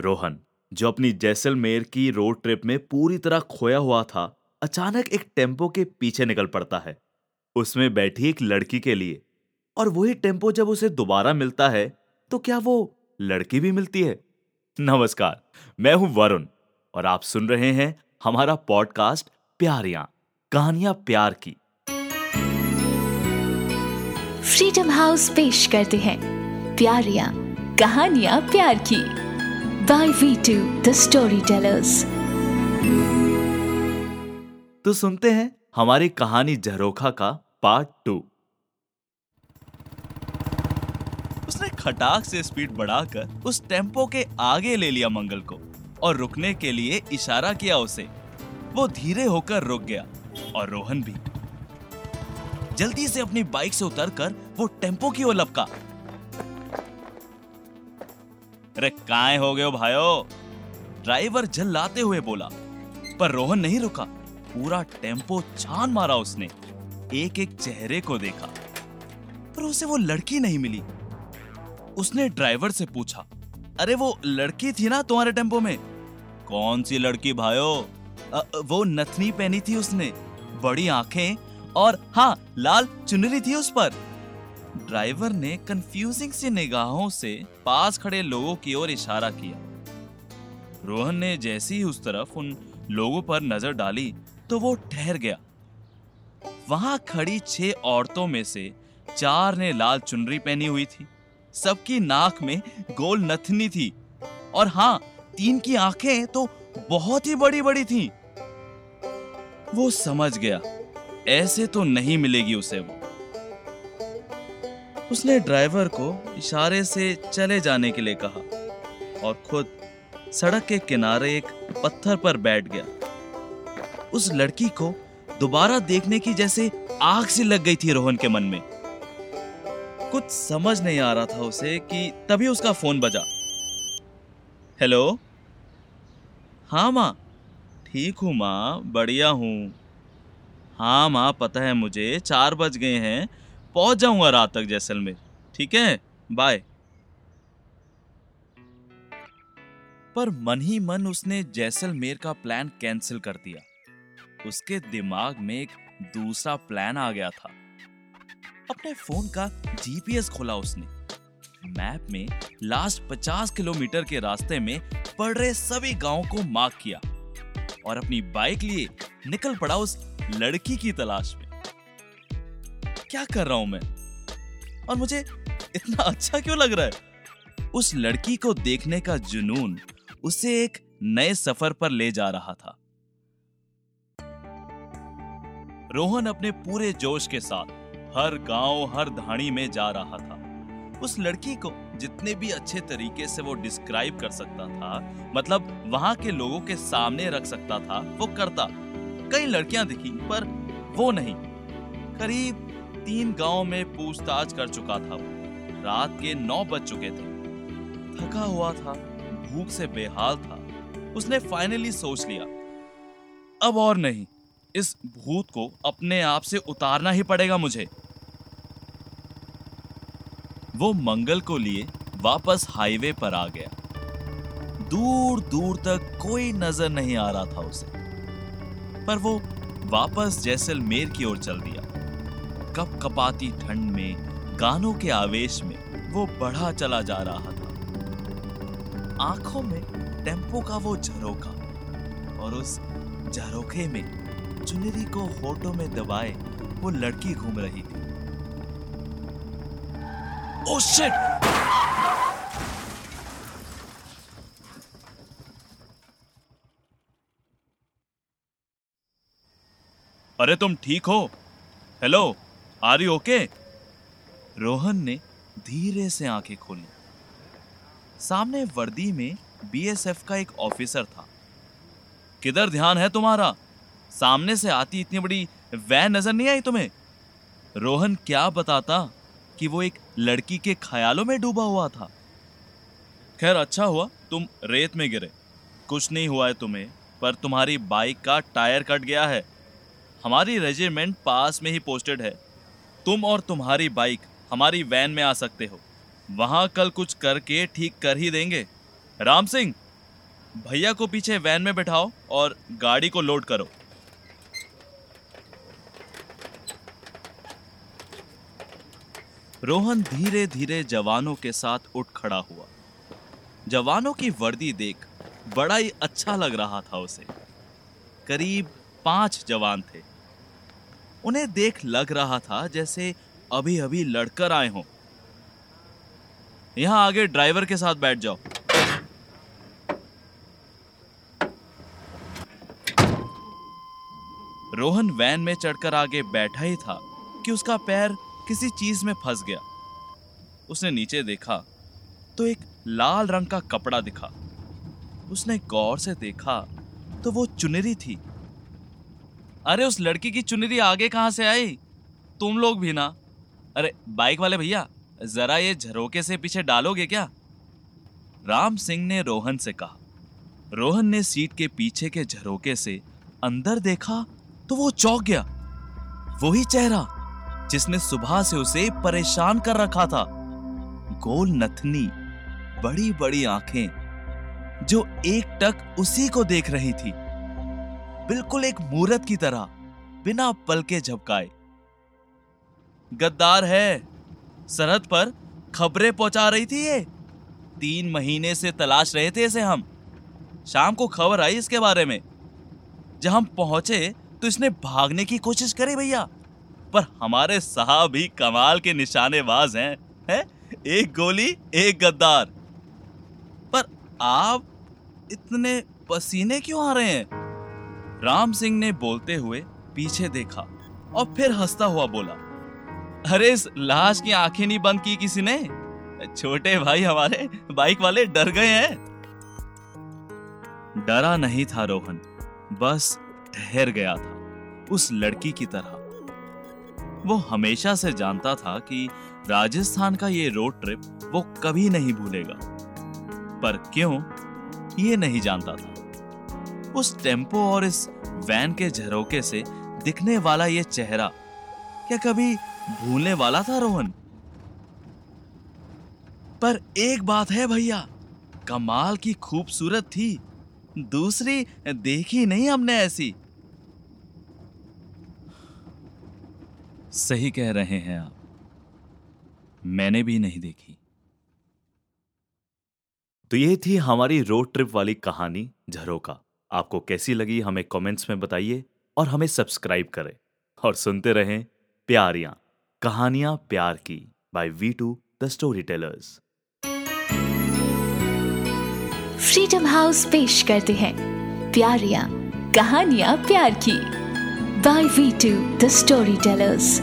रोहन, जो अपनी जैसलमेर की रोड ट्रिप में पूरी तरह खोया हुआ था, अचानक एक टेंपो के पीछे निकल पड़ता है। उसमें बैठी एक लड़की के लिए, और वही टेंपो जब उसे दोबारा मिलता है तो क्या वो लड़की भी मिलती है? नमस्कार, मैं हूँ वरुण, और आप सुन रहे हैं हमारा पॉडकास्ट प्यारियाँ, कहानियाँ प्यार की। फ्रीडम हाउस पेश करते हैं, प्यारियाँ, कहानियाँ प्यार की। टू द स्टोरी टेलर्स तो सुनते हैं हमारी कहानी झरोखा का पार्ट टू उसने खटाक से स्पीड बढ़ाकर उस टेंपो के आगे ले लिया मंगल को और रुकने के लिए इशारा किया उसे। वो धीरे होकर रुक गया और रोहन भी। जल्दी से अपनी बाइक से उतरकर वो टेंपो की ओर लपका। अरे काय हो गए भाइयो। ड्राइवर झल्लाते हुए बोला, पर रोहन नहीं रुका। पूरा टेंपो छान मारा उसने एक एक चेहरे को देखा। पर उसे वो लड़की नहीं मिली। उसने ड्राइवर से पूछा, अरे वो लड़की थी ना तुम्हारे टेंपो में? कौन सी लड़की भाइयो? वो नथनी पहनी थी उसने, बड़ी आँखें और हाँ लाल चुनरी थी उस पर। ड्राइवर ने कंफ्यूजिंग सी निगाहों से पास खड़े लोगों की ओर इशारा किया। रोहन ने जैसे ही उस तरफ़ उन लोगों पर नज़र डाली तो वो ठहर गया। वहाँ खड़ी छह औरतों में से चार ने लाल चुनरी पहनी हुई थी। सबकी नाक में गोल नथनी थी। और हाँ तीन की आँखें तो बहुत ही बड़ी बड़ी थी। वो समझ गया, ऐसे तो नहीं मिलेगी उसे वो। उसने ड्राइवर को इशारे से चले जाने के लिए कहा और खुद सड़क के किनारे एक पत्थर पर बैठ गया। उस लड़की को दोबारा देखने की जैसे आग सी लग गई थी रोहन के मन में। कुछ समझ नहीं आ रहा था उसे कि तभी उसका फ़ोन बजा। हेलो? हाँ माँ। ठीक हूँ माँ, बढ़िया हूँ। हाँ माँ, पता है मुझे, चार बज गए हैं। पहुँच जाऊँगा रात तक जैसलमेर। ठीक है? बाय पर मन ही मन उसने जैसलमेर का प्लान कैंसिल कर दिया। उसके दिमाग में एक दूसरा प्लान आ गया था। अपने फ़ोन का जीपीएस खोला उसने। मैप में लास्ट 50 किलोमीटर के रास्ते में पड़ रहे सभी गाँवों को मार्क किया। और अपनी बाइक लिए निकल पड़ा उस लड़की की तलाश में। क्या कर रहा हूँ मैं? और मुझे इतना अच्छा क्यों लग रहा है? उस लड़की को देखने का जुनून उसे एक नए सफ़र पर ले जा रहा था। रोहन अपने पूरे जोश के साथ हर गाँव, हर धाड़ी में जा रहा था। उस लड़की को जितने भी अच्छे तरीके से वो डिस्क्राइब कर सकता था मतलब वहाँ के लोगों के सामने रख सकता था, वो करता। कई लड़कियाँ दिखी, पर वो नहीं। करीब तीन गाँव में पूछताछ कर चुका था वो। रात के नौ बज चुके थे। थका हुआ था, भूख से बेहाल था। उसने फाइनली सोच लिया, अब और नहीं, इस भूत को अपने आप से उतारना ही पड़ेगा मुझे। वो मंगल को लिए वापस हाईवे पर आ गया। दूर दूर तक कोई नज़र नहीं आ रहा था उसे। पर वो वापस जैसलमेर की ओर चल दिया। कप कपाती ठंड में, गानों के आवेश में वो बढ़ा चला जा रहा था। आँखों में टेंपो का वो झरोखा और उस झरोखे में चुनरी को होठों में दबाए वो लड़की घूम रही थी। ओ शिट अरे, तुम ठीक हो? Hello are you okay Rohan ने धीरे से आँखें खोली। सामने वर्दी में बीएसएफ का एक ऑफिसर था। किधर ध्यान है तुम्हारा? सामने से आती इतनी बड़ी वैन नज़र नहीं आई तुम्हें? रोहन क्या बताता कि वो एक लड़की के ख्यालों में डूबा हुआ था? खैर अच्छा हुआ, तुम रेत में गिरे। कुछ नहीं हुआ है तुम्हें, पर तुम्हारी बाइक का टायर कट गया है। हमारी रेजिमेंट पास में ही पोस्टेड है। तुम और तुम्हारी बाइक हमारी वैन में आ सकते हो। वहाँ कल कुछ करके ठीक कर ही देंगे। राम सिंह, भैया को पीछे वैन में बैठाओ और गाड़ी को लोड करो। रोहन धीरे धीरे जवानों के साथ उठ खड़ा हुआ। जवानों की वर्दी देख बड़ा ही अच्छा लग रहा था उसे। करीब पाँच जवान थे। उन्हें देख लग रहा था जैसे अभी अभी लड़कर आए हों। यहाँ आगे ड्राइवर के साथ बैठ जाओ। रोहन वैन में चढ़कर आगे बैठा ही था कि उसका पैर किसी चीज़ में फंस गया। उसने नीचे देखा तो एक लाल रंग का कपड़ा दिखा। उसने गौर से देखा तो वो चुनरी थी। अरे, उस लड़की की चुनरी आगे कहाँ से आई? तुम लोग भी ना। अरे, बाइक वाले भैया, जरा ये झरोके से पीछे डालोगे क्या? राम सिंह ने रोहन से कहा। रोहन ने सीट के पीछे के झरोके से अंदर देखा तो वो चौंक गया। वही चेहरा, जिसने सुबह से उसे परेशान कर रखा था। गोल नथनी बड़ी बड़ी आँखें, जो एक टक उसी को देख रही थी। बिल्कुल एक मूरत की तरह, बिना पल के झपकाए। गद्दार है, सरहद पर खबरें पहुँचा रही थी ये। तीन महीने से तलाश रहे थे इसे हम। शाम को खबर आई इसके बारे में। जब हम पहुँचे तो इसने भागने की कोशिश करी भैया, पर हमारे साहब ही कमाल के निशानेबाज हैं हैं? एक गोली, एक गद्दार। पर आप इतने पसीने क्यों आ रहे हैं? राम सिंह ने बोलते हुए पीछे देखा और फिर हंसता हुआ बोला, अरे, इस लाश की आँखें नहीं बंद की किसी ने? छोटे भाई हमारे बाइक वाले डर गए हैं. डरा नहीं था रोहन, बस ठहर गया था उस लड़की की तरह। वो हमेशा से जानता था कि राजस्थान का ये रोड ट्रिप वो कभी नहीं भूलेगा। पर क्यों, ये नहीं जानता था। उस टेंपो और इस वैन के झरोके से दिखने वाला ये चेहरा क्या कभी भूलने वाला था, रोहन? पर एक बात है भैया, कमाल की खूबसूरत थी, दूसरी देखी नहीं हमने ऐसी। सही कह रहे हैं आप, मैंने भी नहीं देखी। तो ये थी हमारी रोड ट्रिप वाली कहानी, झरोका। आपको कैसी लगी हमें कमेंट्स में बताइए और हमें सब्सक्राइब करें। और सुनते रहें प्यारियाँ, कहानियाँ प्यार की by we two the storytellers freedom house पेश करते हैं। प्यारियाँ, कहानियाँ प्यार की by we two the storytellers